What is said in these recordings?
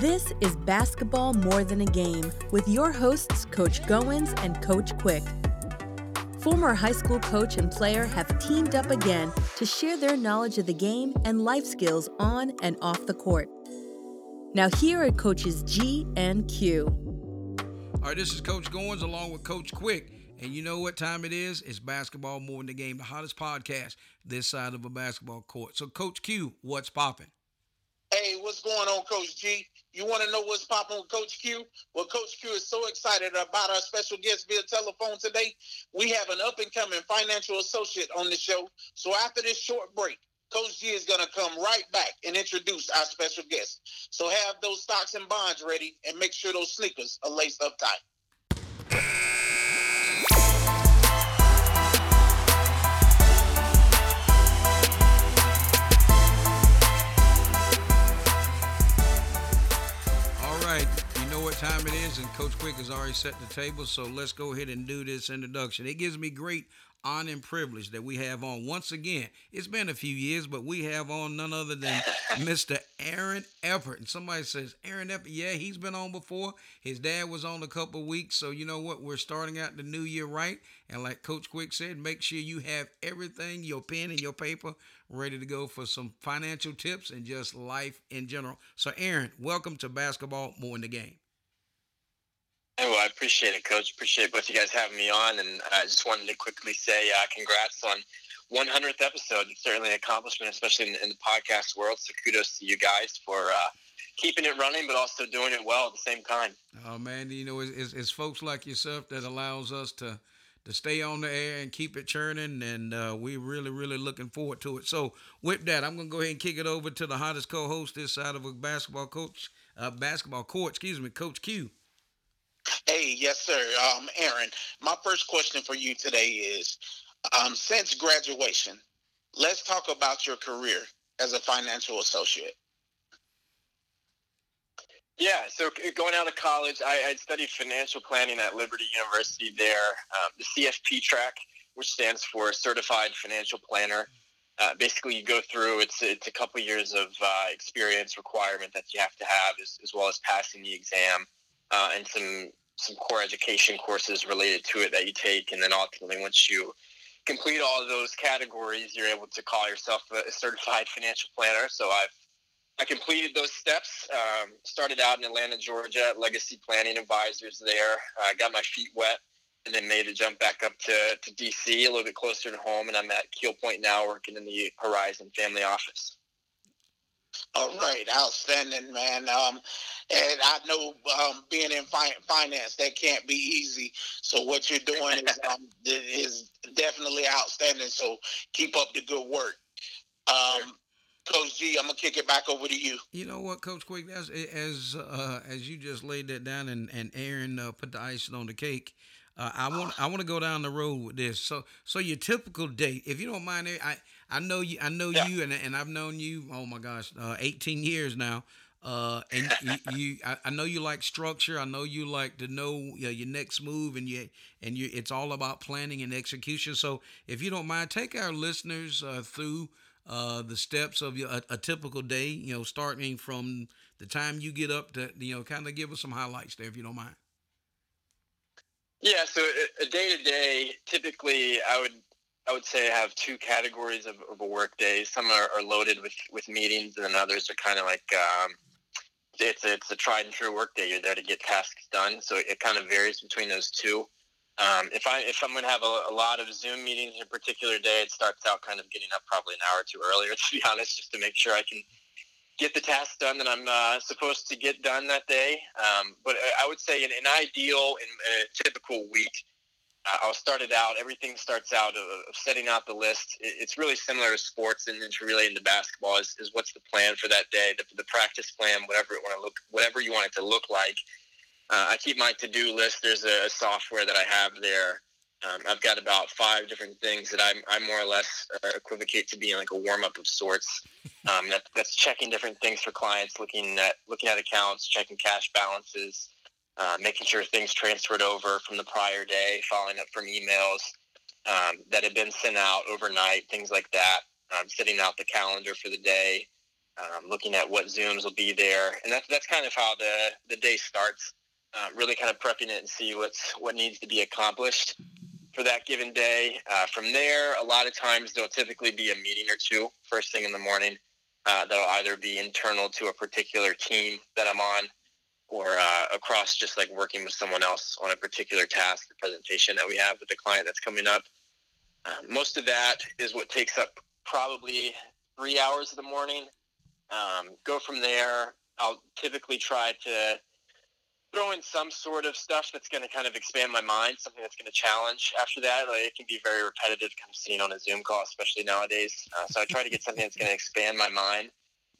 This is Basketball More Than a Game with your hosts, Coach Goins and Coach Quick. Former high school coach and player have teamed up again to share their knowledge of the game and life skills on and off the court. Now, here are coaches G and Q. All right, this is Coach Goins along with Coach Quick. And you know what time it is? It's basketball more than the game, the hottest podcast this side of a basketball court. So, Coach Q, what's popping? Hey, what's going on, Coach G? You want to know what's popping with Coach Q? Well, Coach Q is so excited about our special guest via telephone today. We have an up and coming financial associate on the show. So after this short break, Coach G is going to come right back and introduce our special guest. So have those stocks and bonds ready and make sure those sneakers are laced up tight. What time it is, and Coach Quick has already set the table, so let's go ahead and do this introduction. It gives me great honor and privilege that we have on once again. It's been a few years, but we have on none other than Mr. Aaron Eppert. And somebody says, Aaron Eppert, yeah, he's been on before. His dad was on a couple weeks, so you know what? We're starting out the new year right. And like Coach Quick said, make sure you have everything, your pen and your paper, ready to go for some financial tips and just life in general. So, Aaron, welcome to Basketball More in the Game. Well, I appreciate it, Coach. Appreciate both you guys having me on, and I just wanted to quickly say uh, congrats on 100th episode. It's certainly an accomplishment, especially in, in the podcast world. So kudos to you guys for uh, keeping it running, but also doing it well at the same time. Oh man, you know, it's, it's, it's folks like yourself that allows us to to stay on the air and keep it churning, and uh, we're really, really looking forward to it. So, with that, I'm gonna go ahead and kick it over to the hottest co-host this side of a basketball coach, uh, basketball court. Excuse me, Coach Q. Hey, yes, sir. Um, Aaron, my first question for you today is um, since graduation, let's talk about your career as a financial associate. Yeah, so going out of college, I, I studied financial planning at Liberty University there, um, the CFP track, which stands for Certified Financial Planner. Uh, basically, you go through it's it's a couple years of uh, experience requirement that you have to have, as, as well as passing the exam uh, and some some core education courses related to it that you take, and then ultimately, once you complete all those categories, you're able to call yourself a certified financial planner. So I've I completed those steps. Um, started out in Atlanta, Georgia, Legacy Planning Advisors. There, I uh, got my feet wet, and then made a jump back up to, to DC, a little bit closer to home, and I'm at Keel Point now, working in the Horizon Family Office. All right, outstanding, man. Um, and I know um, being in fi- finance that can't be easy. So what you're doing is um, is definitely outstanding. So keep up the good work. Um, Coach G, I'm gonna kick it back over to you. You know what, Coach Quick? That's as uh, as you just laid that down, and and Aaron uh, put the icing on the cake. Uh, I want I want to go down the road with this. So so your typical date, if you don't mind, I I know you I know yeah. you and and I've known you. Oh my gosh, uh, 18 years now. Uh, and you, you I, I, know you like structure. I know you like to know you know, your next move, and you and you. It's all about planning and execution. So if you don't mind, take our listeners uh, through uh, the steps of your, a, a, typical day, you know, starting from the time you get up to, you know, kind of give us some highlights there, if you don't mind. Yeah, so a day to day, typically, I would I would say I have two categories of, of a work day. Some are, are, loaded with, with meetings, and then others are kind of like um, it's a, it's a tried and true work day. You're there to get tasks done, so it kind of varies between those two. Um, if I if I'm going to have a, a, lot of Zoom meetings in a particular day, it starts out kind of getting up probably an hour or two earlier, to be honest, just to make sure I can get the tasks done that I'm uh, supposed to get done that day. Um, but I would say in an ideal, in a typical week, uh, I'll start it out. Everything starts out of, of setting out the list. It, it's really similar to sports and it's really into basketball. Is, is what's the plan for that day, the, the practice plan, whatever it want to look, whatever you want it to look like uh, I keep my to-do list. There's a, software that I have there. Um, I've got about five different things that I'm, I more or less uh, equivocate to being like a warm-up of sorts. Um, that, that's checking different things for clients, looking at looking at accounts, checking cash balances, uh, making sure things transferred over from the prior day, following up from emails um, that had been sent out overnight, things like that. Um, setting out the calendar for the day, um, looking at what Zooms will be there, and that's that's kind of how the the day starts. Uh, really kind of prepping it and see what's what needs to be accomplished for that given day. Uh, from there, a lot of times there'll typically be a meeting or two first thing in the morning. Uh, that'll either be internal to a particular team that I'm on, or uh, across just like working with someone else on a particular task or presentation that we have with the client that's coming up. Uh, most of that is what takes up probably three hours of the morning. Um, go from there. I'll typically try to throw in some sort of stuff that's going to kind of expand my mind, something that's going to challenge after that. Like, it can be very repetitive, kind of seen on a Zoom call, especially nowadays. Uh, so I try to get something that's going to expand my mind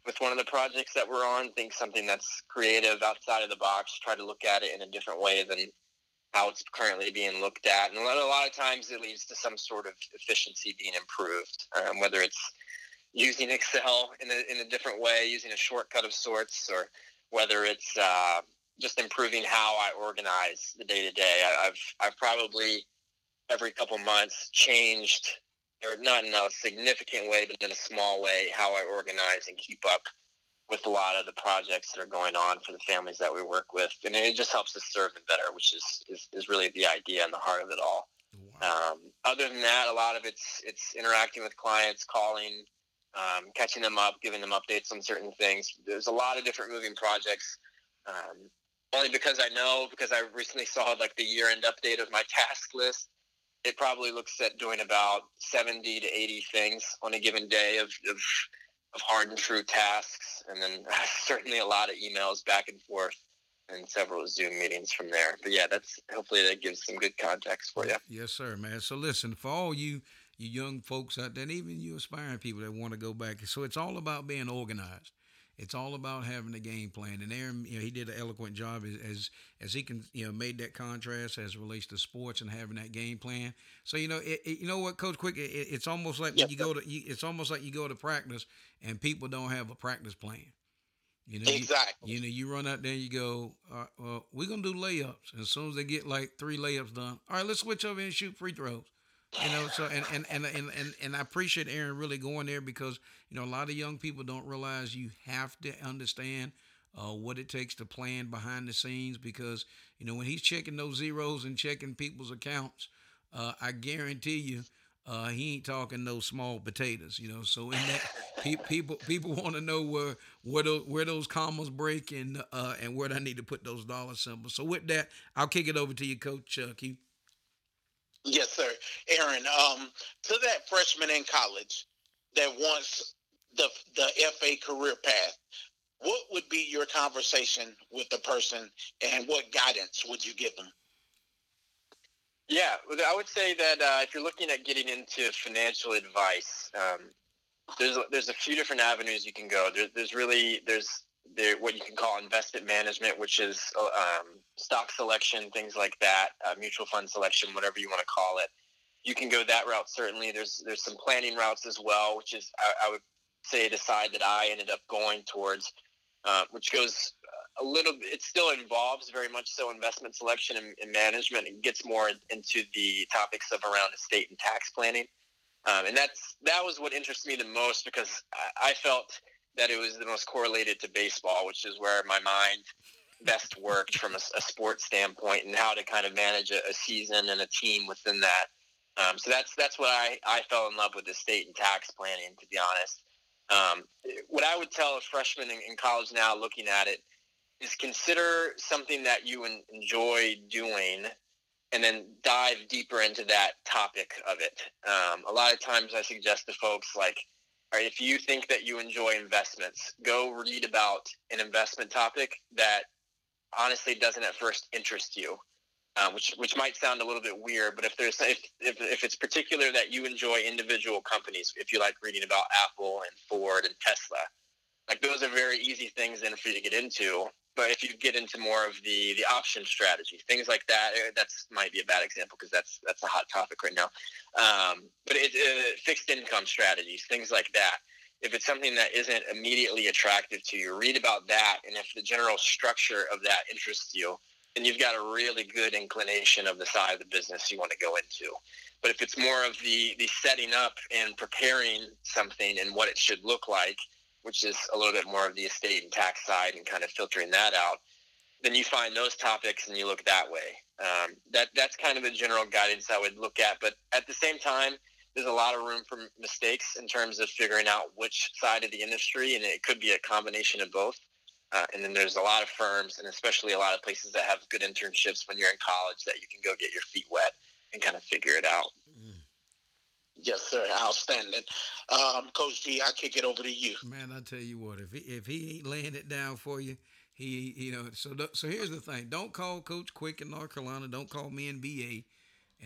with one of the projects that we're on. Think something that's creative, outside of the box. Try to look at it in a different way than how it's currently being looked at. And a lot, a lot of times it leads to some sort of efficiency being improved, um, whether it's using Excel in a, in a different way, using a shortcut of sorts, or whether it's uh, just improving how I organize the day to day. I've I've probably every couple months changed, or not in a significant way, but in a small way, how I organize and keep up with a lot of the projects that are going on for the families that we work with, and it just helps us serve them better, which is is, is really the idea and the heart of it all. Wow. Um, other than that, a lot of it's it's interacting with clients, calling, um, catching them up, giving them updates on certain things. There's a lot of different moving projects. Um, only because I know because I recently saw like the year end update of my task list. It probably looks at doing about 70 to 80 things on a given day of, of, of hard and true tasks. And then certainly a lot of emails back and forth and several Zoom meetings from there. But yeah, that's hopefully that gives some good context for you. Yes, sir, man. So listen, for all you you young folks out there, and even you aspiring people that want to go back, so it's all about being organized. It's all about having a game plan. And Aaron, you know, he did an eloquent job as, as as he can, you know, made that contrast as relates to sports and having that game plan. So you know, it, it, you know what, Coach Quick, it, it's almost like when you go to, you, it's almost like you go to practice and people don't have a practice plan. You know, exactly. You, you know, you run out there, you go, uh, well, we're gonna do layups. And as soon as they get like three layups done, all right, let's switch over and shoot free throws. You know, so and and, and and and and I appreciate Aaron really going there because you know a lot of young people don't realize you have to understand uh, what it takes to plan behind the scenes because you know when he's checking those zeros and checking people's accounts, uh, I guarantee you. Uh, he ain't talking those small potatoes, you know. So in that, pe- people people want to know where where those, where those commas break and uh, and where I need to put those dollar symbols. So with that, I'll kick it over to you, Coach uh, Yes, sir. Aaron, um, to that freshman in college that wants the the FA career path, what would be your conversation with the person and what guidance would you give them? Yeah, I would say that uh, if you're looking at getting into financial advice, um, there's there's a few different avenues you can go. There, there's really there's there, what you can call investment management, which is um, stock selection, things like that, uh, mutual fund selection, whatever you want to call it. You can go that route. Certainly, there's there's some planning routes as well, which is I, I would say the side that I ended up going towards, uh, which goes a little. It still involves very much so investment selection and, and management. It gets more into the topics of around estate and tax planning, um, and that's that was what interests me the most because I, I felt that it was the most correlated to baseball, which is where my mind best worked from a, a sports standpoint and how to kind of manage a, a season and a team within that. Um, so that's that's what I, I fell in love with estate and tax planning, to be honest. Um, what I would tell a freshman in, in, college now, looking at it, is consider something that you enjoy doing, and then dive deeper into that topic of it. Um, a lot of times, I suggest to folks like right, if you think that you enjoy investments, go read about an investment topic that honestly doesn't at first interest you, uh, which which might sound a little bit weird. But if there's if, if if it's particular that you enjoy individual companies, if you like reading about Apple and Ford and Tesla, like those are very easy things then for you to get into. But if you get into more of the the option strategy, things like that, eh, that's might be a bad example because that's that's a hot topic right now. Um, but it, uh, fixed income strategies, things like that. If it's something that isn't immediately attractive to you, read about that. And if the general structure of that interests you, then you've got a really good inclination of the side of the business you want to go into. But if it's more of the the setting up and preparing something and what it should look like, which is a little bit more of the estate and tax side and kind of filtering that out, then you find those topics and you look that way. Um, that that's kind of the general guidance I would look at. But at the same time, there's a lot of room for mistakes in terms of figuring out which side of the industry, and it could be a combination of both. Uh, and then there's a lot of firms, and especially a lot of places that have good internships when you're in college that you can go get your feet wet and kind of figure it out. Yes, sir. Outstanding. Um, Coach G, I kick it over to you. Man, I tell you what, if he, if he ain't laying it down for you, he you know. So so here's the thing: don't call Coach Quick in North Carolina. Don't call me in VA,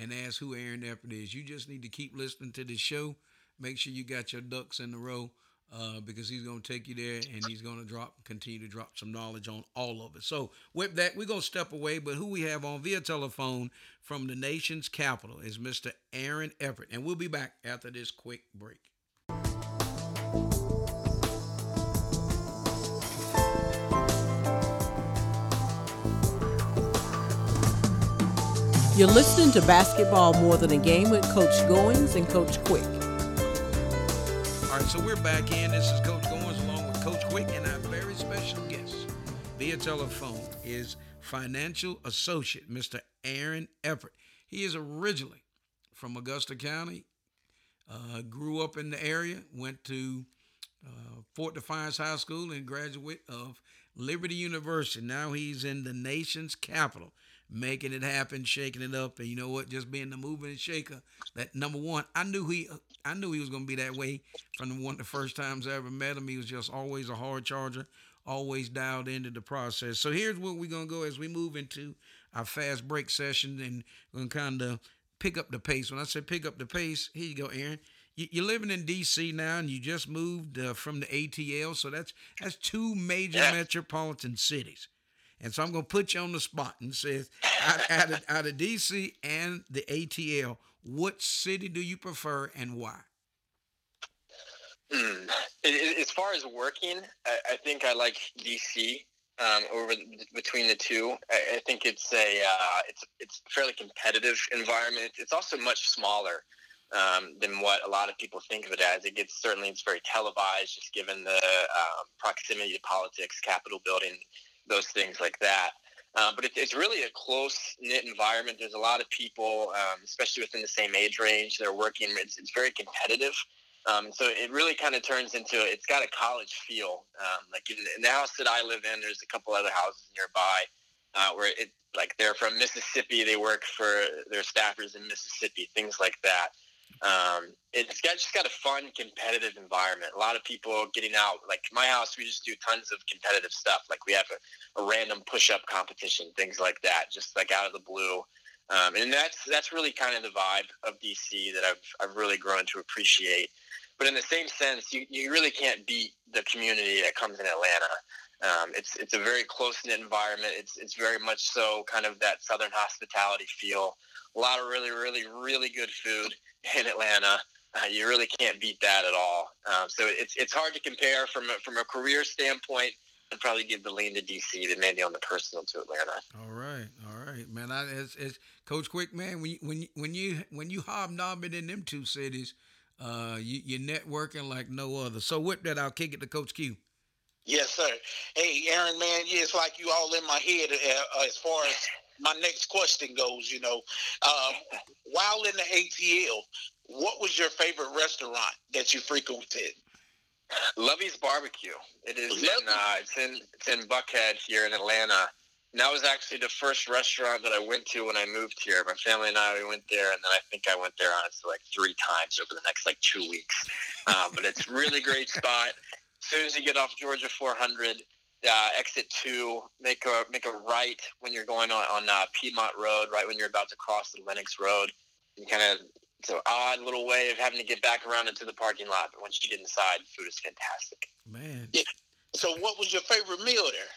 and ask who Aaron Eppert is. You just need to keep listening to the show. Make sure you got your ducks in the row uh, because he's going to take you there and he's going to drop, continue to drop some knowledge on all of it. So, with that, we're going to step away. But who we have on via telephone from the nation's capital is Mr. Aaron Eppert. And we'll be back after this quick break. You're listening to Basketball More Than a Game with Coach Goins and Coach Quick. All right, so we're back in. This is Coach Goins along with Coach Quick and our very special guest via telephone is financial associate Mr. Aaron Eppert. He is originally from Augusta County, uh, grew up in the area, went to uh, Fort Defiance High School and graduate of Liberty University. Now he's in the nation's capital making it happen, shaking it up, and you know what? Just being the mover and shaker. That number one, I knew he, I knew he was gonna be that way from the one the first times I ever met him. He was just always a hard charger, always dialed into the process. So here's what we're gonna go as we move into our fast break session, and we're gonna kind of pick up the pace. When I say pick up the pace, here you go, Aaron. You're living in D.C. now, and you just moved uh, from the ATL, so that's that's two major yeah. metropolitan cities. And so I'm going to put you on the spot and says, out, out, of, out of DC and the ATL, what city do you prefer and why? Hmm. As far as working, I think I like DC um, over between the two. I think it's a uh, it's it's fairly competitive environment. It's also much smaller um, than what a lot of people think of it as. It gets certainly it's very televised, just given the um, proximity to politics, Capitol building those things like that. Uh, but it, it's really a close knit environment. There's a lot of people, um, especially within the same age range. They're working. It's, it's very competitive. Um, so it really kind of turns into it's got a college feel. Um, like in, in, the house that I live in, there's a couple other houses nearby uh, where it like they're from Mississippi. They work for their staffers in Mississippi, things like that. Um, it's got just got a fun, competitive environment. A lot of people getting out. Like my house, we just do tons of competitive stuff. Like we have a, a random push-up competition, things like that, just like out of the blue. Um, and that's that's really kind of the vibe of DC that I've I've really grown to appreciate. But in the same sense, you, you really can't beat the community that comes in Atlanta. Um, it's it's a very close knit environment. It's it's very much so kind of that Southern hospitality feel. A lot of really really really good food in Atlanta. Uh, you really can't beat that at all. Um, so it's it's hard to compare from a, from a career standpoint. I'd probably give the lean to DC than maybe on the personal to Atlanta. All right, all right, man. I, as, as Coach Quick, man, when you, when you, when you when you hobnobbing in them two cities, uh, you, you're networking like no other. So with that, I'll kick it to Coach Q. Yes, sir. Hey, Aaron, man, it's like you all in my head uh, as far as my next question goes, you know, um, while in the ATL, what was your favorite restaurant that you frequented? Lovey's Barbecue. It is in uh, it's in it's in Buckhead here in Atlanta. And that was actually the first restaurant that I went to when I moved here. My family and I we went there, and then I think I went there honestly like three times over the next like two weeks. Um, but it's really great spot. As soon as you get off Georgia 400, uh, exit two, make a make a right when you're going on on uh, Piedmont Road, right when you're about to cross the Lenox Road. You kind of it's an odd little way of having to get back around into the parking lot, but once you get inside, food is fantastic. Man. Yeah. So, what was your favorite meal there?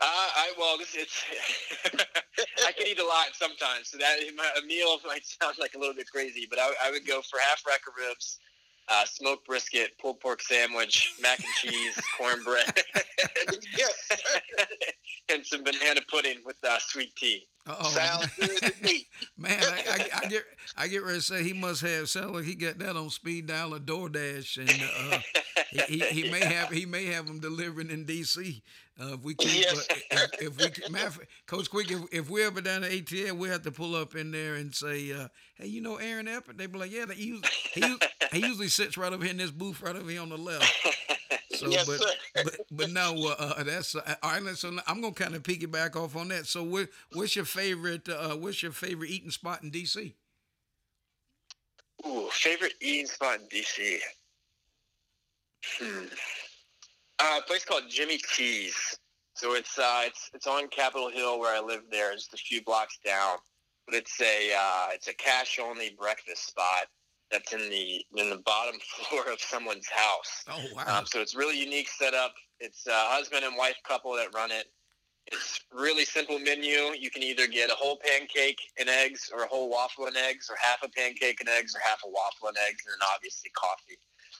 Uh, I well, this it's I can eat a lot sometimes, so that a meal might sound like a little bit crazy, but I, I would go for half rack of ribs, uh, smoked brisket, pulled pork sandwich, mac and cheese, cornbread, and and some banana pudding with uh, sweet tea. Oh, Sounds good to me. man, I, I, I get I get ready to say he must have like he got that on speed dial or DoorDash, and uh, he, he, he may have he may have them delivering in D.C. Uh, if we keep, Yes, uh, if, if we matter Coach Quick, if, if we're ever down at ATL, we have to pull up in there and say, uh, "Hey, you know Aaron Epper?" They be like, "Yeah." He usually, he, he usually sits right over here in this booth right over here on the left. So, Yes, but, sir. but but no, uh, uh, that's uh, all right. So I'm gonna kind of piggyback off on that. So, what, what's your favorite? Uh, what's your favorite eating spot in DC? Ooh, favorite eating spot in DC. Hmm. Uh, a place called Jimmy T's. So it's uh, it's it's on Capitol Hill where I live there, just a few blocks down. But it's a uh, it's a cash only breakfast spot that's in the in the bottom floor of someone's house. Oh wow! Um, so it's really unique setup. It's a husband and wife couple that run it. It's really simple menu. You can either get a whole pancake and eggs, or a whole waffle and eggs, or half a pancake and eggs, or half a waffle and eggs, and then obviously coffee.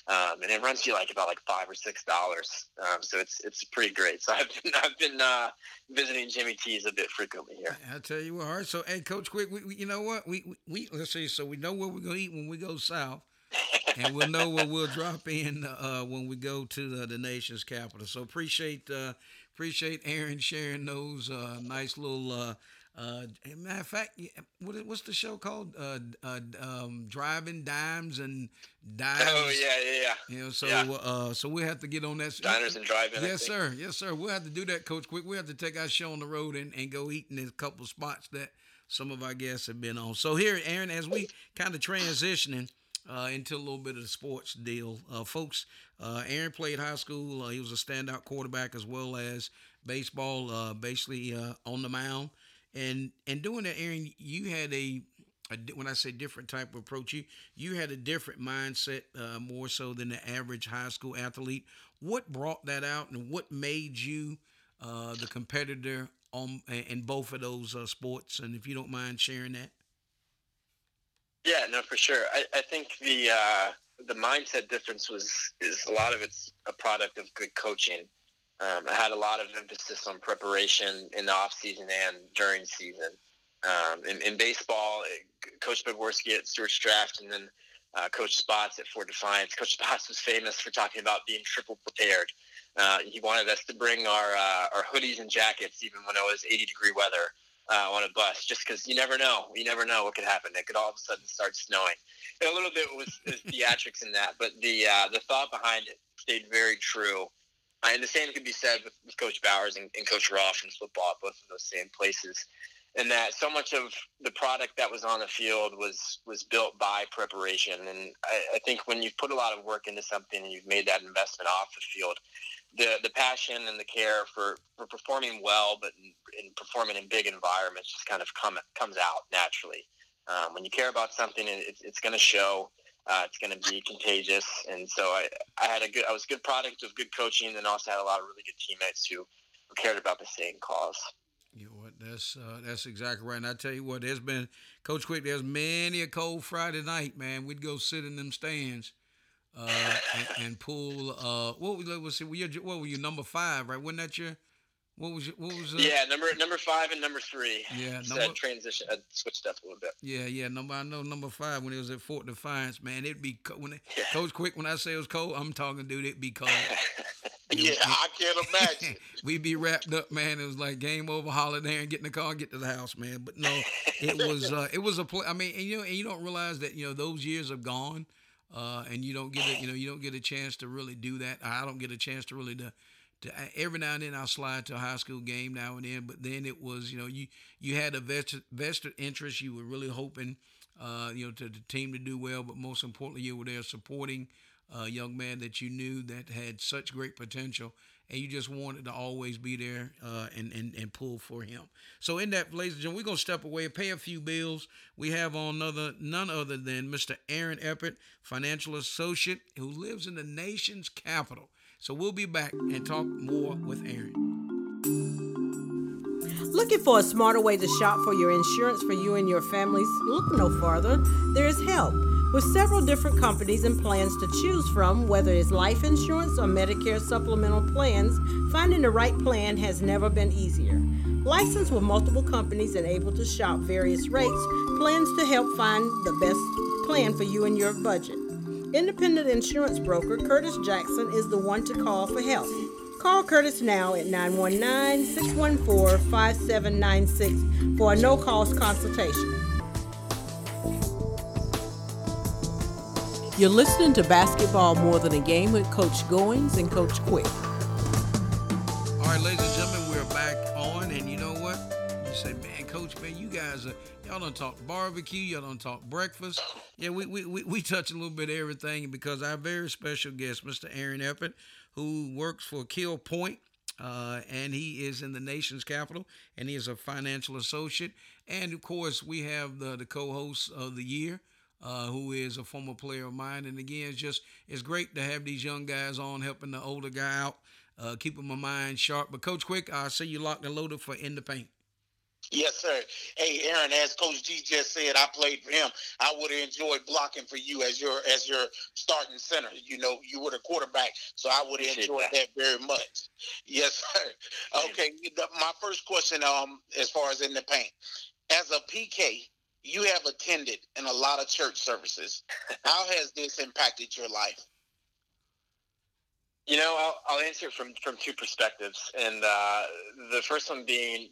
Um, and it runs you like about like five or six dollars. Um, so it's it's pretty great. So I've been I've been uh, visiting Jimmy T's a bit frequently here. I tell you what, all right. So, hey, Coach Quick, we, we, you know what? We, we, we let's see. So we know where we're gonna eat when we go south, and we'll know where we'll drop in uh, when we go to the, the nation's capital. So appreciate uh, appreciate Aaron sharing those uh, nice little. Uh, matter of fact, what, what's the show called? Uh, uh, um, Driving Dimes and Dimes. Oh yeah, yeah, yeah. You know, so Yeah. uh, so we have to get on that. Diners and drive-in. Yes, sir. Yes, sir. We'll have to do that, Coach Quick. We have to take our show on the road and, and go eat in a couple spots that some of our guests have been on. So here, Aaron, as we kind of transitioning uh, into a little bit of the sports deal, uh, folks, uh, Aaron played high school. Uh, he was a standout quarterback as well as baseball, uh, basically uh, on the mound. And and doing that, Aaron, you had a, a when I say different type of approach, you you had a different mindset uh, more so than the average high school athlete. What brought that out, and what made you uh, the competitor on in both of those uh, sports? And if you don't mind sharing that. Yeah, no, for sure. I, I think the uh, the mindset difference was is a lot of it's a product of good coaching. Um, I had a lot of emphasis on preparation in the off season and during season. Um, in, in baseball, Coach Bogorski at Stuarts Draft, and then uh, Coach Spots at Fort Defiance. Coach Spots was famous for talking about being triple prepared. Uh, he wanted us to bring our uh, our hoodies and jackets even when it was 80 degree weather uh, on a bus, just because you never know. You never know what could happen. It could all of a sudden start snowing. And a little bit was, was theatrics in that, but the uh, the thought behind it stayed very true. And the same could be said with, with Coach Bowers and, and Coach Roth in football, both of those same places. And that so much of the product that was on the field was was built by preparation. And I, I think when you've put a lot of work into something and you've made that investment off the field, the the passion and the care for, for performing well, but in, in performing in big environments just kind of come comes out naturally. Um, when you care about something, it, it's, it's going to show. Uh, it's going to be contagious, and so I, I had a good. I was a good product of good coaching, and also had a lot of really good teammates who, who cared about the same cause. You know what? That's uh, that's exactly right. And I tell you what, there's been Coach Quick. There's many a cold Friday night, man. We'd go sit in them stands, uh, and, and pull. Uh, what was let's see, what were you number five, right? Wasn't that your? What was your, what was? Uh, Yeah, number number five and number three. Yeah, number- transition. I switched up a little bit. Yeah, yeah. Number I know number five when it was at Fort Defiance, man. It'd be co- when it, Yeah. Coach Quick. When I say it was cold, I'm talking, dude. It'd be cold. Yeah, I can't imagine. We'd be wrapped up, man. It was like game over, holiday, and get in the car, and get to the house, man. But no, it was uh, it was a play. I mean, and you know, and you don't realize that you know those years are gone, uh, and you don't get a, you know you don't get a chance to really do that. I don't get a chance to really to. To, every now and then I'll slide to a high school game now and then, but then it was you know you you had a vested, vested interest. You were really hoping uh, you know to the team to do well, but most importantly you were there supporting a young man that you knew that had such great potential, and you just wanted to always be there uh, and, and and pull for him. So in that, ladies and gentlemen, we're gonna step away, pay a few bills. We have on other none other than Mr. Aaron Eppert, financial associate who lives in the nation's capital. So we'll be back and talk more with Aaron. Looking for a smarter way to shop for your insurance for you and your families? Look no farther. There's help. With several different companies and plans to choose from, whether it's life insurance or Medicare supplemental plans, finding the right plan has never been easier. Licensed with multiple companies and able to shop various rates, plans to help find the best plan for you and your budget. Independent insurance broker Curtis Jackson is the one to call for help. Call Curtis now at 919 614 5796 for a no cost consultation. You're listening to Basketball More Than a Game with Coach Goins and Coach Quick. All right, ladies and gentlemen, we're back on, and you know what? You say, man, Coach, man, you guys are y'all don't talk barbecue, y'all don't talk breakfast. Yeah, we we, we, we touch a little bit of everything because our very special guest, Mr. Aaron Eppert, who works for Keel Point, uh, and he is in the nation's capital, and he is a financial associate. And of course, we have the, the co-host of the year, uh, who is a former player of mine. And again, it's just it's great to have these young guys on helping the older guy out, uh, keeping my mind sharp. But Coach Quick, I see you locked and loaded for in the paint. Yes, sir. Hey, Aaron, as Coach G just said, I played for him. I would have enjoyed blocking for you as your as your starting center. You know, you were the quarterback, so I would have enjoyed that. that very much. Yes, sir. Okay, my first question, um, as far as in the paint, as a PK, you have attended in a lot of church services. How has this impacted your life? You know, I'll, I'll answer it from from two perspectives, and uh, the first one being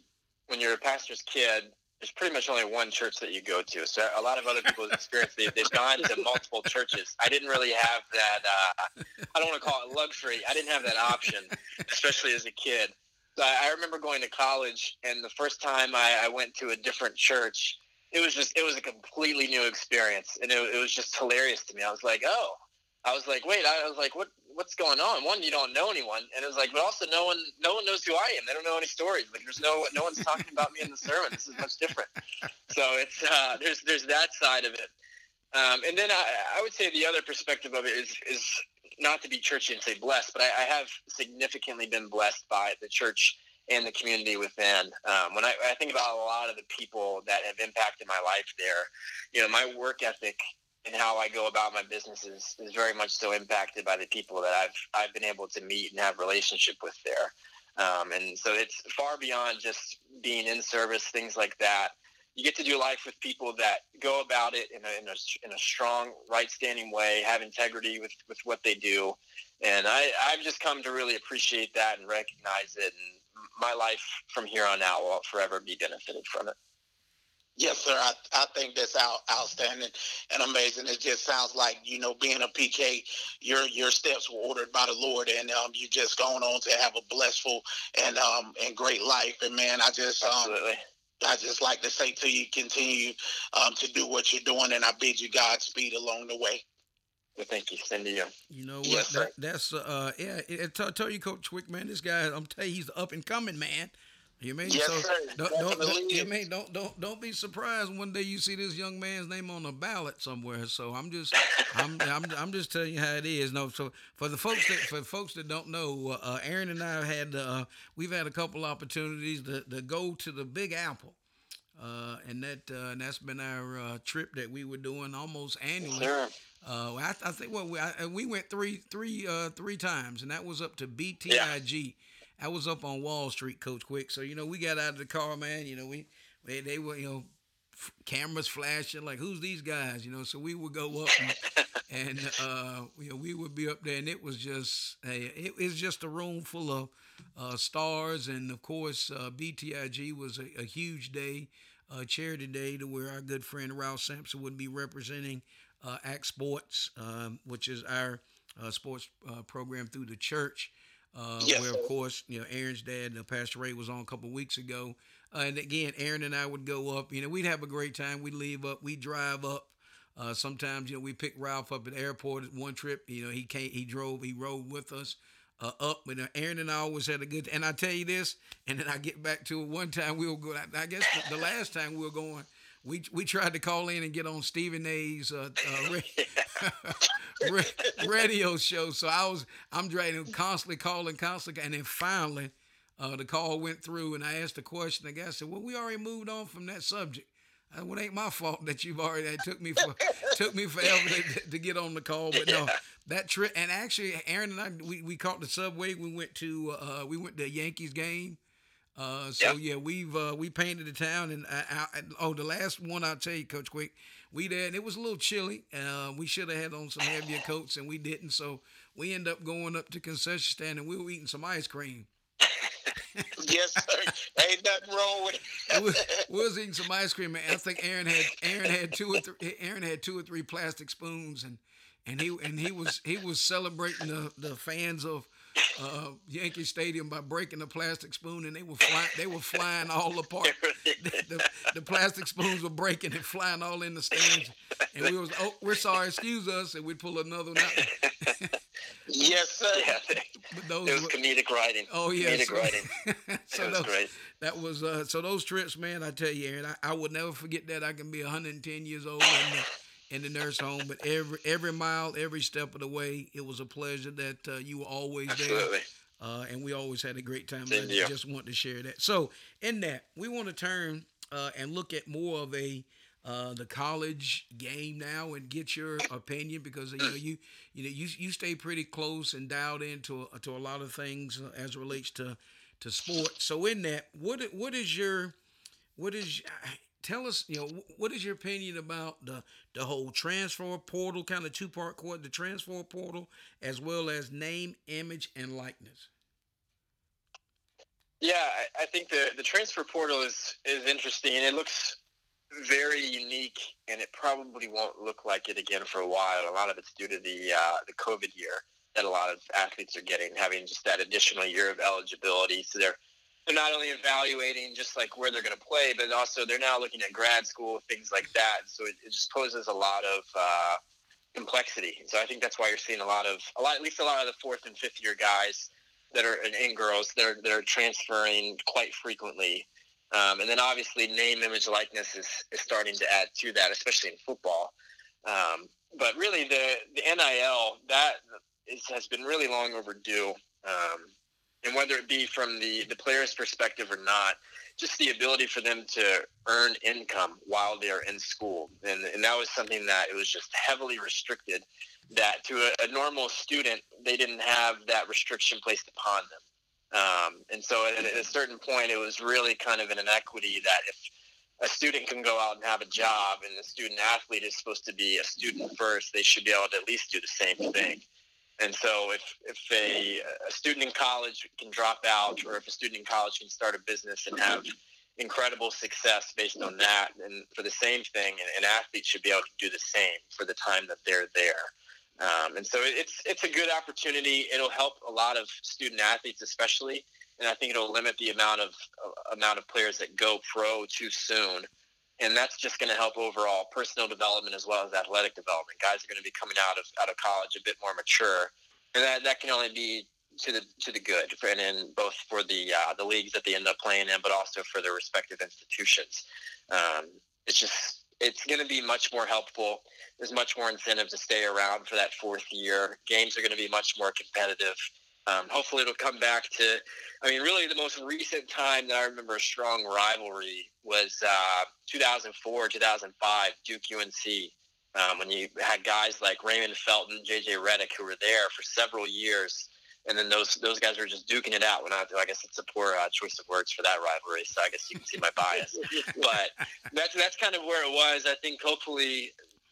when you're a pastor's kid, there's pretty much only one church that you go to. So a lot of other people's experience, they, they've gone to multiple churches. I didn't really have that. Uh, I don't want to call it luxury. I didn't have that option, especially as a kid. So I, I remember going to college, and the first time I, I went to a different church, it was just it was a completely new experience, and it, it was just hilarious to me. I was like, oh, I was like, wait, I was like, what what's going on? One, you don't know anyone, and it was like, but also no one no one knows who I am. They don't know any stories. Like there's no no one's talking about me in the sermon. This is much different. So it's uh, there's there's that side of it, um, and then I, I would say the other perspective of it is is not to be churchy and say blessed, but I, I have significantly been blessed by the church and the community within. Um, when I, I, think about a lot of the people that have impacted my life there, you know, my work ethic and how I go about my business is, is very much so impacted by the people that I've I've been able to meet and have relationship with there. Um, and so it's far beyond just being in service, things like that. You get to do life with people that go about it in a, in a, in a strong, right-standing way, have integrity with, with what they do. And I, I've just come to really appreciate that and recognize it. And my life from here on out will forever be benefited from it. Yes, sir. I, I think that's out, outstanding and amazing. It just sounds like you know, being a PK, your your steps were ordered by the Lord, and um, you just going on to have a blissful and um and great life. And man, I just um. I just like to say to you, continue um, to do what you're doing, and I bid you Godspeed along the way. Well, thank you. Send to you. You know what? Yes, that, that's uh, yeah. It, tell, tell you, Coach Quick, man. This guy, I'm telling you, he's up and coming, man. You mean yes, so? Sir. Don't, don't, you mean don't don't don't be surprised one day you see this young man's name on a ballot somewhere. So I'm just I'm, I'm I'm just telling you how it is. No, so for the folks that for folks that don't know, uh, Aaron and I had uh, we've had a couple opportunities to, to go to the Big Apple. Uh, and that uh, and that's been our uh, trip that we were doing almost annually. Sure. Uh, I, I, think well we I, we went three three uh, three times, and that was up to BTIG. Yeah. I was up on Wall Street, Coach Quick. So you know, we got out of the car, man. You know, we they, they were you know f- cameras flashing like who's these guys? You know, so we would go up and, and uh, you know we would be up there, and it was just hey, it was just a room full of uh, stars, and of course uh, BTIG was a, a huge day, uh, charity day, to where our good friend Ralph Sampson would be representing uh, Act Sports, um, which is our uh, sports uh, program through the church. Uh, yes, where of course you know Aaron's dad, uh, Pastor Ray, was on a couple weeks ago, uh, and again Aaron and I would go up. You know, we'd have a great time. We'd leave up, we'd drive up. Uh, sometimes you know we pick Ralph up at the airport. One trip, you know, he came, he drove, he rode with us uh, up. But Aaron and I always had a good. And I tell you this, and then I get back to it. One time we were going. I guess the, the last time we were going we we tried to call in and get on Stephen A's uh, uh, radio show. So I was I'm driving constantly calling, constantly, and then finally uh, the call went through, and I asked the question. The guy said, "Well, we already moved on from that subject." Well, it ain't my fault that you've already. It took me for took me forever to, to get on the call, but no, that trip. And actually, Aaron and I, we, we caught the subway. We went to uh, we went to Yankees game. Uh, so Yep. yeah, we've uh, we painted the town, and I, I, oh, the last one I'll tell you, Coach Quick, we there, and it was a little chilly. Uh, we should have had on some heavier coats, and we didn't. So we end up going up to concession stand, and we were eating some ice cream. yes, sir. Ain't nothing wrong with we, it. we was eating some ice cream, and I think Aaron had Aaron had two or three Aaron had two or three plastic spoons, and and he and he was he was celebrating the, the fans of uh, Yankee Stadium by breaking a plastic spoon, and they were flying they were flying all apart. The, the, the plastic spoons were breaking and flying all in the stands, and we was oh we're sorry, excuse us, and we'd pull another one out. yes, sir. Yeah, But those it was were- comedic writing. Oh yeah, comedic so, writing. so It was those- great. That was uh, so those trips, man. I tell you, Aaron, I, I would never forget that. I can be 110 years old in the, in the nurse home, but every every mile, every step of the way, it was a pleasure that uh, you were always there, uh, and we always had a great time. I just want to share that. So, in that, we want to turn uh, and look at more of a uh, the college game now and get your opinion because you know you you know you you stay pretty close and dialed into to a lot of things uh, as it relates to to sports. So in that, what what is your what is tell us you know what is your opinion about the the whole transfer portal kind of two part court the transfer portal as well as name image and likeness. Yeah, I, I think the the transfer portal is is interesting, it looks very unique, and it probably won't look like it again for a while. A lot of it's due to the uh, the COVID year that a lot of athletes are getting, having just that additional year of eligibility. So they're they're not only evaluating just like where they're going to play, but also they're now looking at grad school, things like that. So it, it just poses a lot of uh, complexity. So I think that's why you're seeing a lot of a lot, at least a lot of the fourth and fifth year guys that are and, girls that are are transferring quite frequently. Um, and then obviously name, image, likeness is, is starting to add to that, especially in football. Um, but really, the the NIL that is, has been really long overdue. Um, and whether it be from the the player's perspective or not, just the ability for them to earn income while they're in school, and and that was something that it was just heavily restricted. That to a, a normal student, they didn't have that restriction placed upon them. Um, and so at, at a certain point, it was really kind of an inequity that if a student can go out and have a job and the student athlete is supposed to be a student first, they should be able to at least do the same thing. And so if, if a, a student in college can drop out or if a student in college can start a business and have incredible success based on that, and for the same thing, an, athlete should be able to do the same for the time that they're there. Um, and so it's it's a good opportunity. It'll help a lot of student athletes, especially, and I think it'll limit the amount of uh, amount of players that go pro too soon. And that's just going to help overall personal development as well as athletic development. Guys are going to be coming out of out of college a bit more mature, and that, that can only be to the to the good, and in both for the uh, the leagues that they end up playing in, but also for their respective institutions. Um, it's just it's going to be much more helpful there's much more incentive to stay around for that fourth year. Games are going to be much more competitive. Um, hopefully, it'll come back to. I mean, really, the most recent time that I remember a strong rivalry was uh, 2004, 2005, Duke UNC, um, when you had guys like Raymond Felton, JJ Redick, who were there for several years, and then those those guys were just duking it out. When I, I guess it's a poor uh, choice of words for that rivalry, so I guess you can see my bias. but that's that's kind of where it was. I think hopefully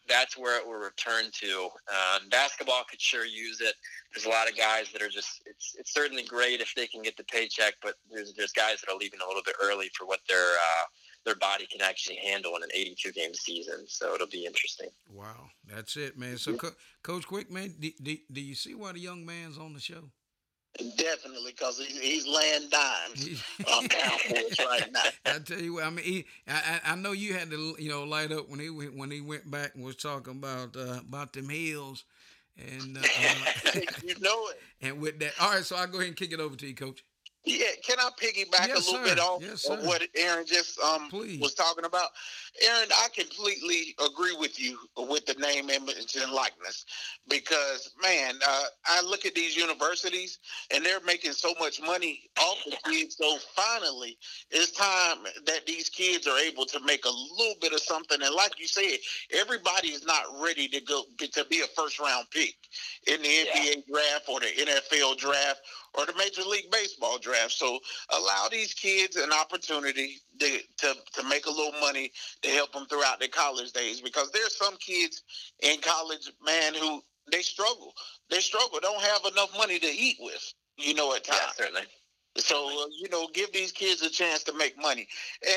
that's where it will return to. Um, basketball could sure use it. There's a lot of guys that are just. It's it's certainly great if they can get the paycheck, but there's there's guys that are leaving a little bit early for what their uh, their body can actually handle in an 82 game season. So it'll be interesting. Wow, that's it, man. So, Co- Coach Quick, man, do, do, do you see why the young man's on the show? Definitely, because he's, he's laying dimes on Cowboys right now. I tell you what, I mean, he, I, I know you had to, you know, light up when he went when he went back and was talking about uh, about them hills, and uh, uh, you know it. and with that. All right, so I'll go ahead and kick it over to you, Coach. Yeah, can I piggyback Yes, a little sir. bit off Yes, of what Aaron just um Please. was talking about? Aaron, I completely agree with you with the name, image, and likeness because man, uh, I look at these universities and they're making so much money off the kids. So finally, it's time that these kids are able to make a little bit of something. And like you said, everybody is not ready to go to be a first round pick in the Yeah. NBA draft or the NFL draft or the Major League Baseball draft. So allow these kids an opportunity to, to, to make a little money to help them throughout their college days because there's some kids in college, man, who they struggle. They struggle, don't have enough money to eat with, you know, at Yeah, times. certainly. So uh, you know, give these kids a chance to make money.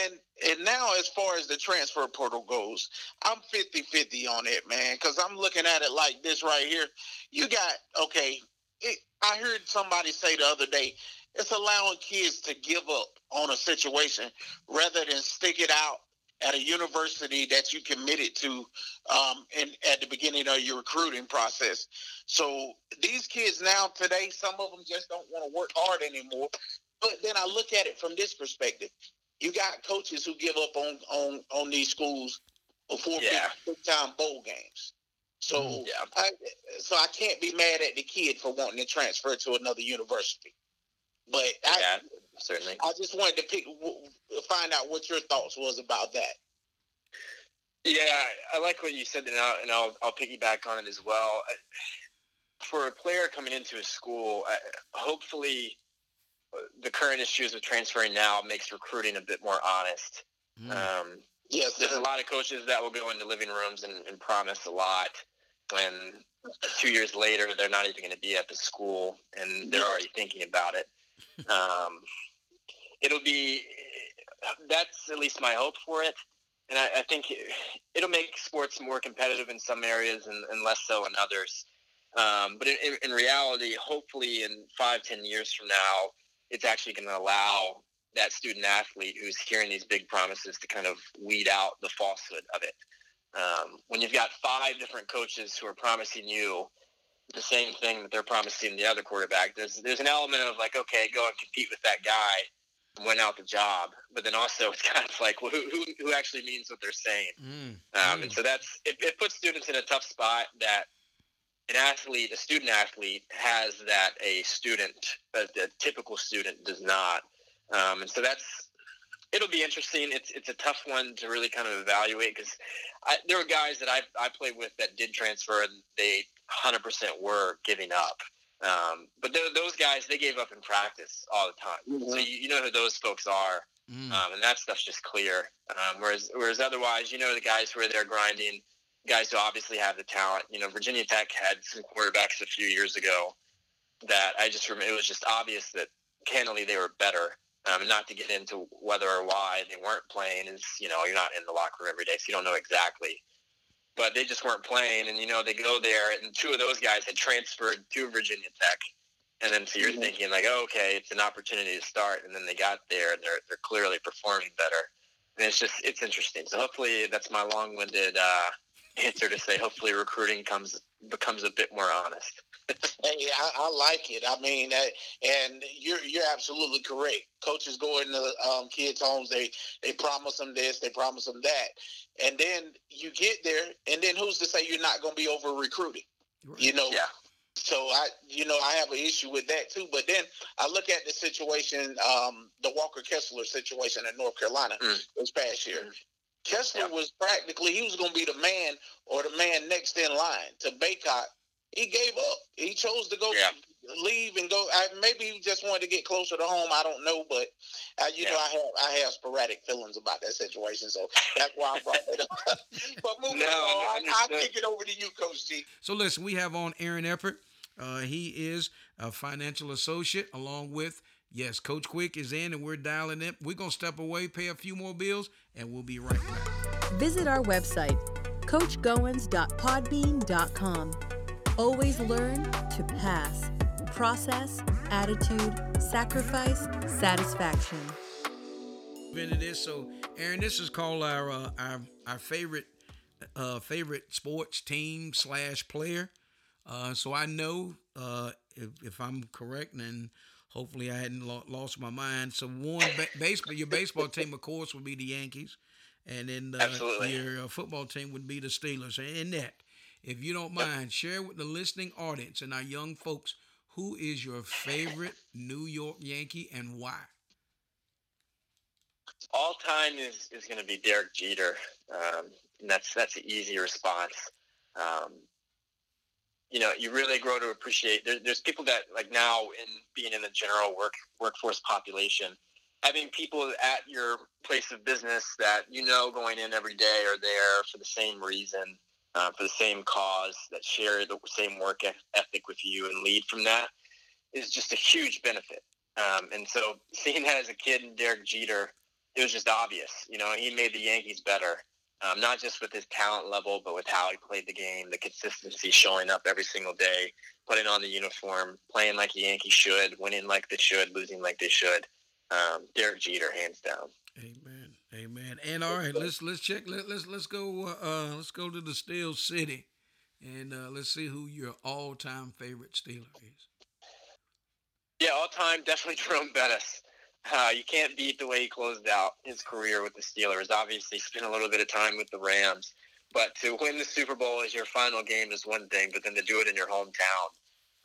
And and now, as far as the transfer portal goes, I'm 50-50 on it, man. Because I'm looking at it like this right here. You got okay. It, I heard somebody say the other day, it's allowing kids to give up on a situation rather than stick it out at a university that you committed to um, and at the beginning of your recruiting process. So these kids now today, some of them just don't want to work hard anymore. But then I look at it from this perspective. You got coaches who give up on on on these schools before Yeah. big time bowl games. So Mm. Yeah. I so I can't be mad at the kid for wanting to transfer to another university. But I yeah, certainly. I just wanted to pick find out what your thoughts was about that. Yeah, I like what you said, and I'll, and I'll, I'll piggyback on it as well. For a player coming into a school, hopefully uh, the current issues of transferring now makes recruiting a bit more honest. Mm. Um, Yes, there's a lot of coaches that will go into living rooms and, and promise a lot, and two years later they're not even going to be at the school, and they're already thinking about it. Um, it'll be that's at least my hope for it, and I, I think it'll make sports more competitive in some areas and, and less so in others. Um, but in, in, in reality, hopefully, in five, ten years from now, it's actually going to allow that student athlete who's hearing these big promises to kind of weed out the falsehood of it. Um, when you've got five different coaches who are promising you the same thing that they're promising the other quarterback, there's there's an element of like, okay, go and compete with that guy, and win out the job. But then also it's kind of like, well, who who, who actually means what they're saying? Mm. Um, and so that's it, it puts students in a tough spot that an athlete, a student athlete, has that a student, a, a typical student does not. Um, and so that's it'll be interesting. It's it's a tough one to really kind of evaluate because there were guys that I I played with that did transfer and they 100% were giving up. Um, but th- those guys they gave up in practice all the time. So you, you know who those folks are Mm. um, and that stuff's just clear. Um, whereas, whereas otherwise, you know, the guys who are there grinding, guys who obviously have the talent. You know, Virginia Tech had some quarterbacks a few years ago that I just remember. It was just obvious that candidly they were better. Um, not to get into whether or why they weren't playing is, you know, you're not in the locker room every day, so you don't know exactly. But they just weren't playing, and you know, they go there, and two of those guys had transferred to Virginia Tech. And then so you're Mhm. thinking like, oh, okay, it's an opportunity to start, and then they got there and they're they're clearly performing better. And it's just it's interesting. So hopefully that's my long-winded uh, answer to say. Hopefully recruiting comes becomes a bit more honest. Hey, I, I like it. I mean, and you're you're absolutely correct. Coaches go into um, kids' homes. They they promise them this, they promise them that, and then you get there, and then who's to say you're not going to be over recruiting? You know. Yeah. So I, you know, I have an issue with that too. But then I look at the situation, um, the Walker Kessler situation in North Carolina Mm. this past year. Mm. Kessler Yeah. was practically he was going to be the man or the man next in line to Bacot. He gave up. He chose to go Yeah. leave and go. I, maybe he just wanted to get closer to home. I don't know, but uh, you know, I have I have sporadic feelings about that situation, so that's why I brought it up. but moving No, on, I, I'll understood. kick it over to you, Coach G. So listen, we have on Aaron Eppert. Uh, he is a financial associate, along with yes, Coach Quick is in, and we're dialing it. We're gonna step away, pay a few more bills, and we'll be right back. Visit our website, coachgoins.podbean.com. Always learn to pass. Process, attitude, sacrifice, satisfaction. into this. So, Aaron, this is called our uh, our our favorite uh, favorite sports team slash player. Uh, so I know uh, if, if I'm correct, and hopefully I hadn't lo- lost my mind. So one ba- baseball, your baseball team, of course, would be the Yankees, and then uh, your uh, football team would be the Steelers. And that, if you don't mind, share with the listening audience and our young folks who is your favorite New York Yankee and why. All time is, is going to be Derek Jeter. Um, and that's that's an easy response. Um, you know, you really grow to appreciate. There, there's people that like now in being in the general work workforce population, having people at your place of business that you know going in every day are there for the same reason, uh, for the same cause, that share the same work ethic with you and lead from that is just a huge benefit. Um, and so seeing that as a kid in Derek Jeter, it was just obvious. You know, he made the Yankees better um, not just with his talent level, but with how he played the game, the consistency, showing up every single day, putting on the uniform, playing like a Yankee should, winning like they should, losing like they should. Um, Derek Jeter, hands down. Amen. Amen. And all right, let's let's check. Let, let's let's go. Uh, uh, let's go to the Steel City, and uh, let's see who your all-time favorite Steeler is. Yeah, all time definitely Jerome Bettis. Uh, you can't beat the way he closed out his career with the Steelers. Obviously, spent a little bit of time with the Rams, but to win the Super Bowl as your final game is one thing, but then to do it in your hometown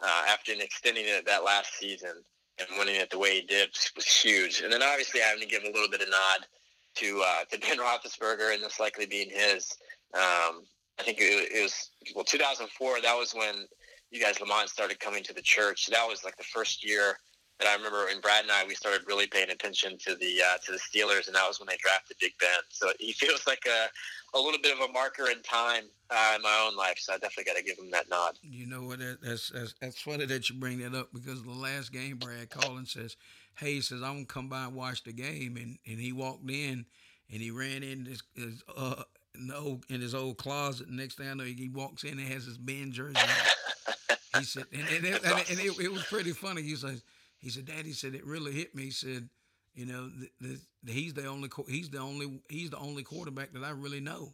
uh, after extending it that last season and winning it the way he did was huge. And then obviously having to give a little bit of nod to uh, to Ben Roethlisberger and this likely being his. Um, I think it, it was well 2004. That was when you guys Lamont started coming to the church. That was like the first year and I remember when Brad and I we started really paying attention to the uh, to the Steelers, and that was when they drafted Big Ben. So he feels like a a little bit of a marker in time uh, in my own life. So I definitely got to give him that nod. You know what? That's, that's that's funny that you bring that up because the last game, Brad Collins says, "Hey, he says I'm gonna come by and watch the game," and and he walked in and he ran in his, his uh in, old, in his old closet. next thing I know, he walks in and has his Ben jersey. he said, and, and, it, and, it, and it, it was pretty funny. He says he said, Daddy said it really hit me. He said, you know, the, the, the, he's the only he's the only he's the only quarterback that I really know.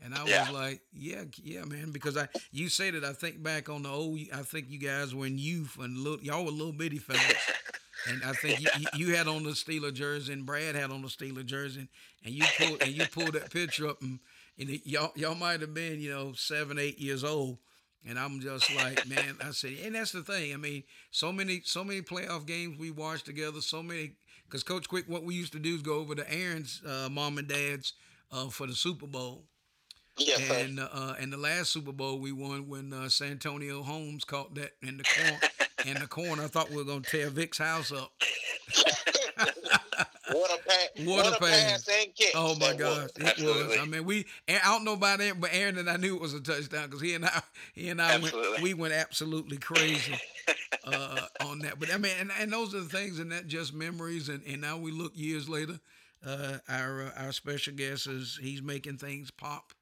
And I yeah. was like, yeah, yeah, man, because I you said it. I think back on the old. I think you guys were in youth and little, y'all were little bitty fellas. and I think yeah. you, you, had on the Steeler jersey, and Brad had on the Steeler jersey, and you pulled and you pulled that picture up, and, and y'all y'all might have been you know seven eight years old, and I'm just like, man, I said, and that's the thing. I mean, so many, so many playoff games we watched together. So many, because Coach Quick, what we used to do is go over to Aaron's uh, mom and dad's uh, for the Super Bowl. Yes, and uh, and the last Super Bowl we won when uh, Santonio Holmes caught that in the corner. in the corner, I thought we were gonna tear Vic's house up. What a pass! What, what a pass. pass and catch! Oh my God, it was. I mean, we. I don't know about Aaron, but Aaron and I knew it was a touchdown because he and I, he and I went, we went absolutely crazy uh, on that. But I mean, and, and those are the things, and that just memories. And, and now we look years later. Uh, our uh, our special guest is he's making things pop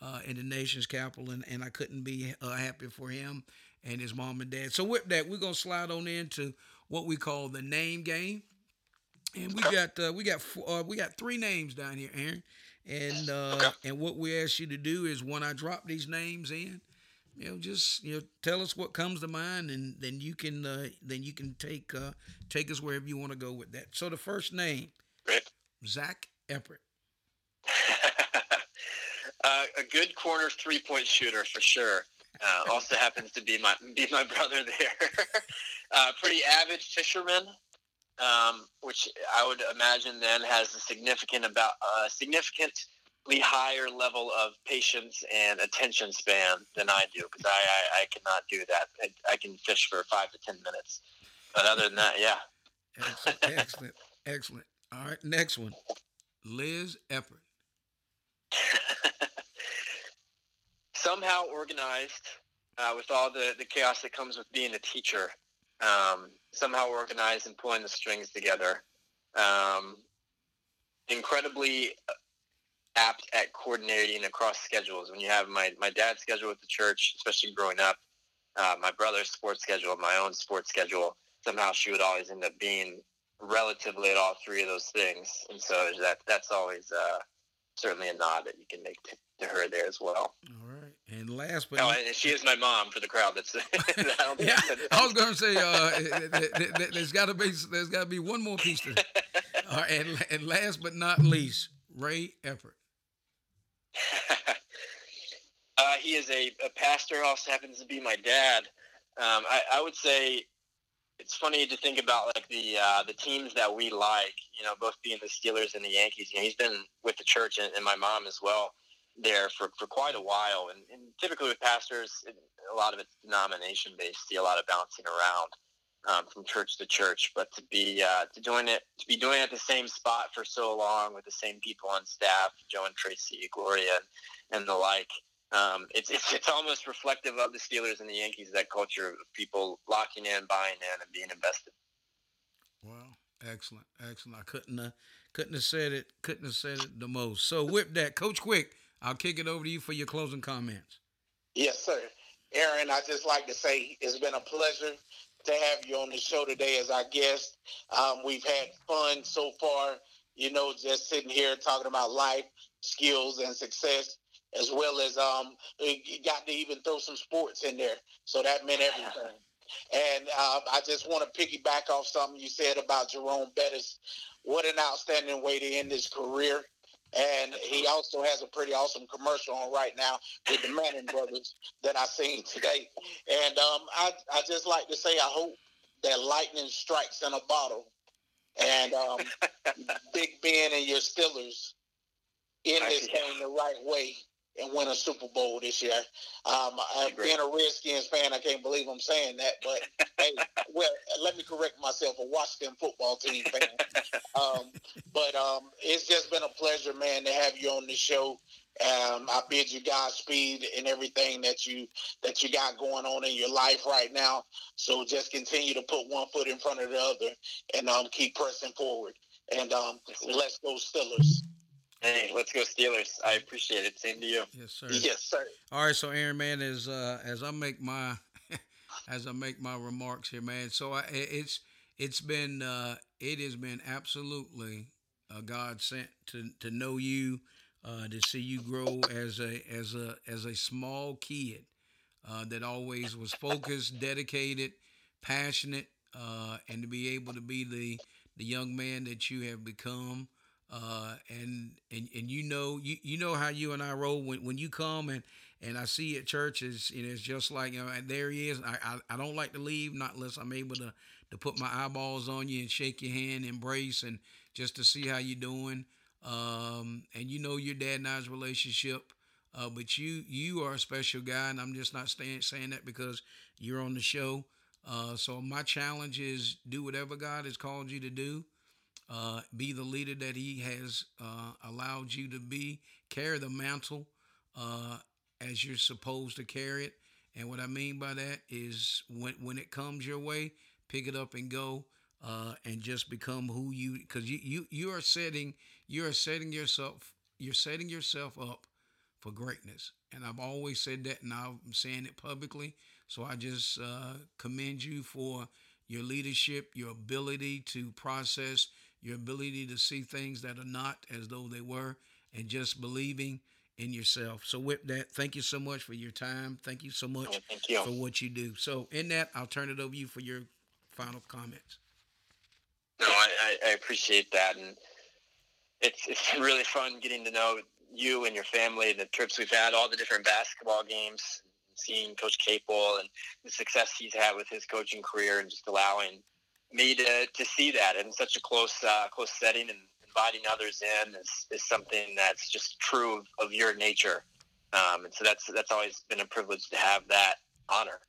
uh, in the nation's capital, and, and I couldn't be uh, happier for him and his mom and dad. So with that, we're gonna slide on into what we call the name game. And we got uh, we got uh, we got three names down here, Aaron. And uh, okay. and what we ask you to do is when I drop these names in, you know, just you know, tell us what comes to mind, and then you can uh, then you can take uh, take us wherever you want to go with that. So the first name, Zach Eppert. uh, a good corner three point shooter for sure. Uh, also happens to be my be my brother there. uh, pretty avid fisherman um, which I would imagine then has a significant about uh, significantly higher level of patience and attention span than I do because I, I, I, cannot do that. I, I, can fish for five to ten minutes, but other than that, yeah. Excellent, excellent, excellent. All right, next one, Liz Eppert. Somehow organized uh, with all the, the chaos that comes with being a teacher um, somehow organized and pulling the strings together. Um, incredibly apt at coordinating across schedules. When you have my, my dad's schedule with the church, especially growing up, uh, my brother's sports schedule, my own sports schedule, somehow she would always end up being relatively at all three of those things. And so that that's always uh, certainly a nod that you can make to, to her there as well. All. And last but oh, she is my mom for the crowd. That's I yeah. I was going to say uh, there's got to be there's got to be one more piece to. Uh, and and last but not least, Ray Eppert. uh, he is a, a, pastor. Also happens to be my dad. Um, I, I, would say it's funny to think about like the uh, the teams that we like. You know, both being the Steelers and the Yankees. You know, he's been with the church and, and my mom as well there for, for quite a while. And, and typically with pastors, a lot of it's denomination based. See a lot of bouncing around um, from church to church. But to be uh, to doing it to be doing it at the same spot for so long with the same people on staff, Joe and Tracy, Gloria, and, and the like. Um, it's, it's it's almost reflective of the Steelers and the Yankees. That culture of people locking in, buying in, and being invested. Wow, excellent, excellent. I couldn't uh, couldn't have said it couldn't have said it the most. So whip that, Coach Quick. I'll kick it over to you for your closing comments. Yes, sir. Aaron, I just like to say it's been a pleasure to have you on the show today as our guest. Um, we've had fun so far, you know, just sitting here talking about life, skills, and success, as well as um, got to even throw some sports in there. So that meant everything. And uh, I just want to piggyback off something you said about Jerome Bettis. What an outstanding way to end his career. And he also has a pretty awesome commercial on right now with the Manning brothers that I seen today. And um, I, I just like to say I hope that lightning strikes in a bottle and um, Big Ben and your Steelers end this game the right way and win a Super Bowl this year. Um, uh, being a Redskins fan, I can't believe I'm saying that, but hey, well, let me correct myself, a Washington football team fan. Um, but um, it's just been a pleasure, man, to have you on the show. Um, I bid you Godspeed in everything that you that you got going on in your life right now. So just continue to put one foot in front of the other and um, keep pressing forward. And um, let's go Steelers. Hey, let's go Steelers. I appreciate it. Same to you. Yes, sir. Yes, sir. All right, so Aaron, man, as uh, as I make my as I make my remarks here, man. So I, it's it's been uh, it has been absolutely a God sent to to know you, uh, to see you grow as a as a as a small kid uh, that always was focused, dedicated, passionate, uh, and to be able to be the the young man that you have become. Uh, and and and you know you you know how you and I roll when, when you come and and I see at churches and it's just like you know and there he is. I, I, I don't like to leave not unless I'm able to to put my eyeballs on you and shake your hand embrace and just to see how you're doing. Um, and you know your dad and I's relationship uh, but you you are a special guy and I'm just not staying, saying that because you're on the show. Uh, so my challenge is do whatever God has called you to do uh, be the leader that He has uh, allowed you to be. Carry the mantle uh, as you're supposed to carry it. And what I mean by that is when when it comes your way, pick it up and go, uh, and just become who you. Because you you you are setting you are setting yourself you're setting yourself up for greatness. And I've always said that, and I'm saying it publicly. So I just uh, commend you for your leadership, your ability to process your ability to see things that are not as though they were, and just believing in yourself. So, with that, thank you so much for your time. Thank you so oh, much oh, you. for what you do. So, in that, I'll turn it over to you for your final comments. No, I, I appreciate that, and it's it's been really fun getting to know you and your family, and the trips we've had, all the different basketball games, seeing Coach Capel and the success he's had with his coaching career, and just allowing me to, to see that in such a close uh, close setting and inviting others in is, is something that's just true of, of your nature. Um, and so that's that's always been a privilege to have that honor.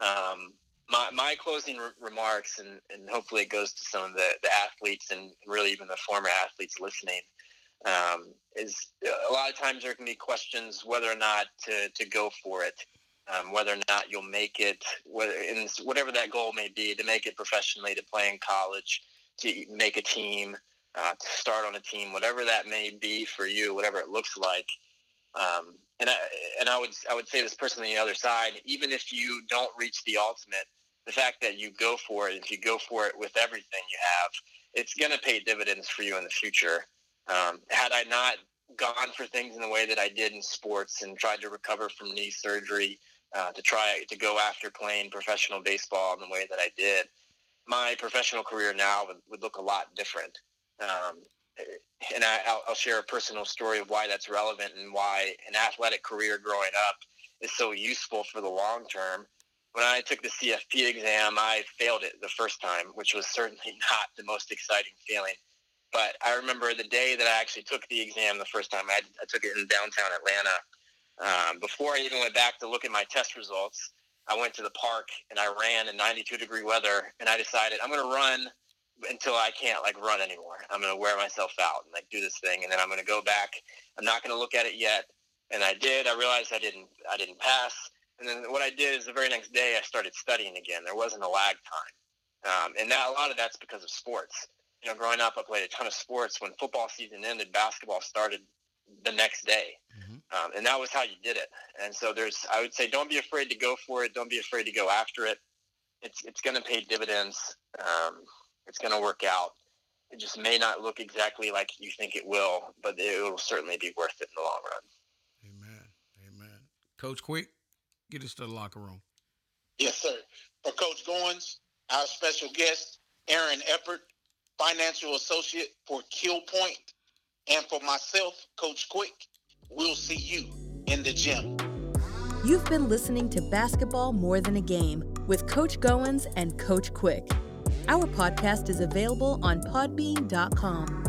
Um, my, my closing re- remarks, and, and hopefully it goes to some of the, the athletes and really even the former athletes listening, um, is a lot of times there can be questions whether or not to, to go for it um, whether or not you'll make it, whether whatever that goal may be, to make it professionally, to play in college, to make a team, uh, to start on a team, whatever that may be for you, whatever it looks like. Um, and I and I would I would say this person on the other side, even if you don't reach the ultimate, the fact that you go for it, if you go for it with everything you have, it's going to pay dividends for you in the future. Um, had I not gone for things in the way that I did in sports and tried to recover from knee surgery uh, to try to go after playing professional baseball in the way that I did, my professional career now would, would look a lot different. Um, and I, will I'll share a personal story of why that's relevant and why an athletic career growing up is so useful for the long term. When I took the CFP exam, I failed it the first time, which was certainly not the most exciting feeling. But I remember the day that I actually took the exam the first time. I, I took it in downtown Atlanta. Um, before I even went back to look at my test results, I went to the park and I ran in 92 degree weather, and I decided I'm going to run until I can't like run anymore. I'm going to wear myself out and like do this thing, and then I'm going to go back. I'm not going to look at it yet. And I did. I realized I didn't. I didn't pass. And then what I did is the very next day I started studying again. There wasn't a lag time, um, and that a lot of that's because of sports you know, growing up, I played a ton of sports. When football season ended, basketball started the next day. Mm-hmm. Um, and that was how you did it. And so there's, I would say, don't be afraid to go for it. Don't be afraid to go after it. It's, it's going to pay dividends. Um, it's going to work out. It just may not look exactly like you think it will, but it will certainly be worth it in the long run. Amen. Amen. Coach Quick, get us to the locker room. Yes, sir. For Coach Goins, our special guest, Aaron Eppert, financial associate for Keel Point, and for myself, Coach Quick. We'll see you in the gym. You've been listening to Basketball More Than a Game with Coach Goins and Coach Quick. Our podcast is available on podbean.com.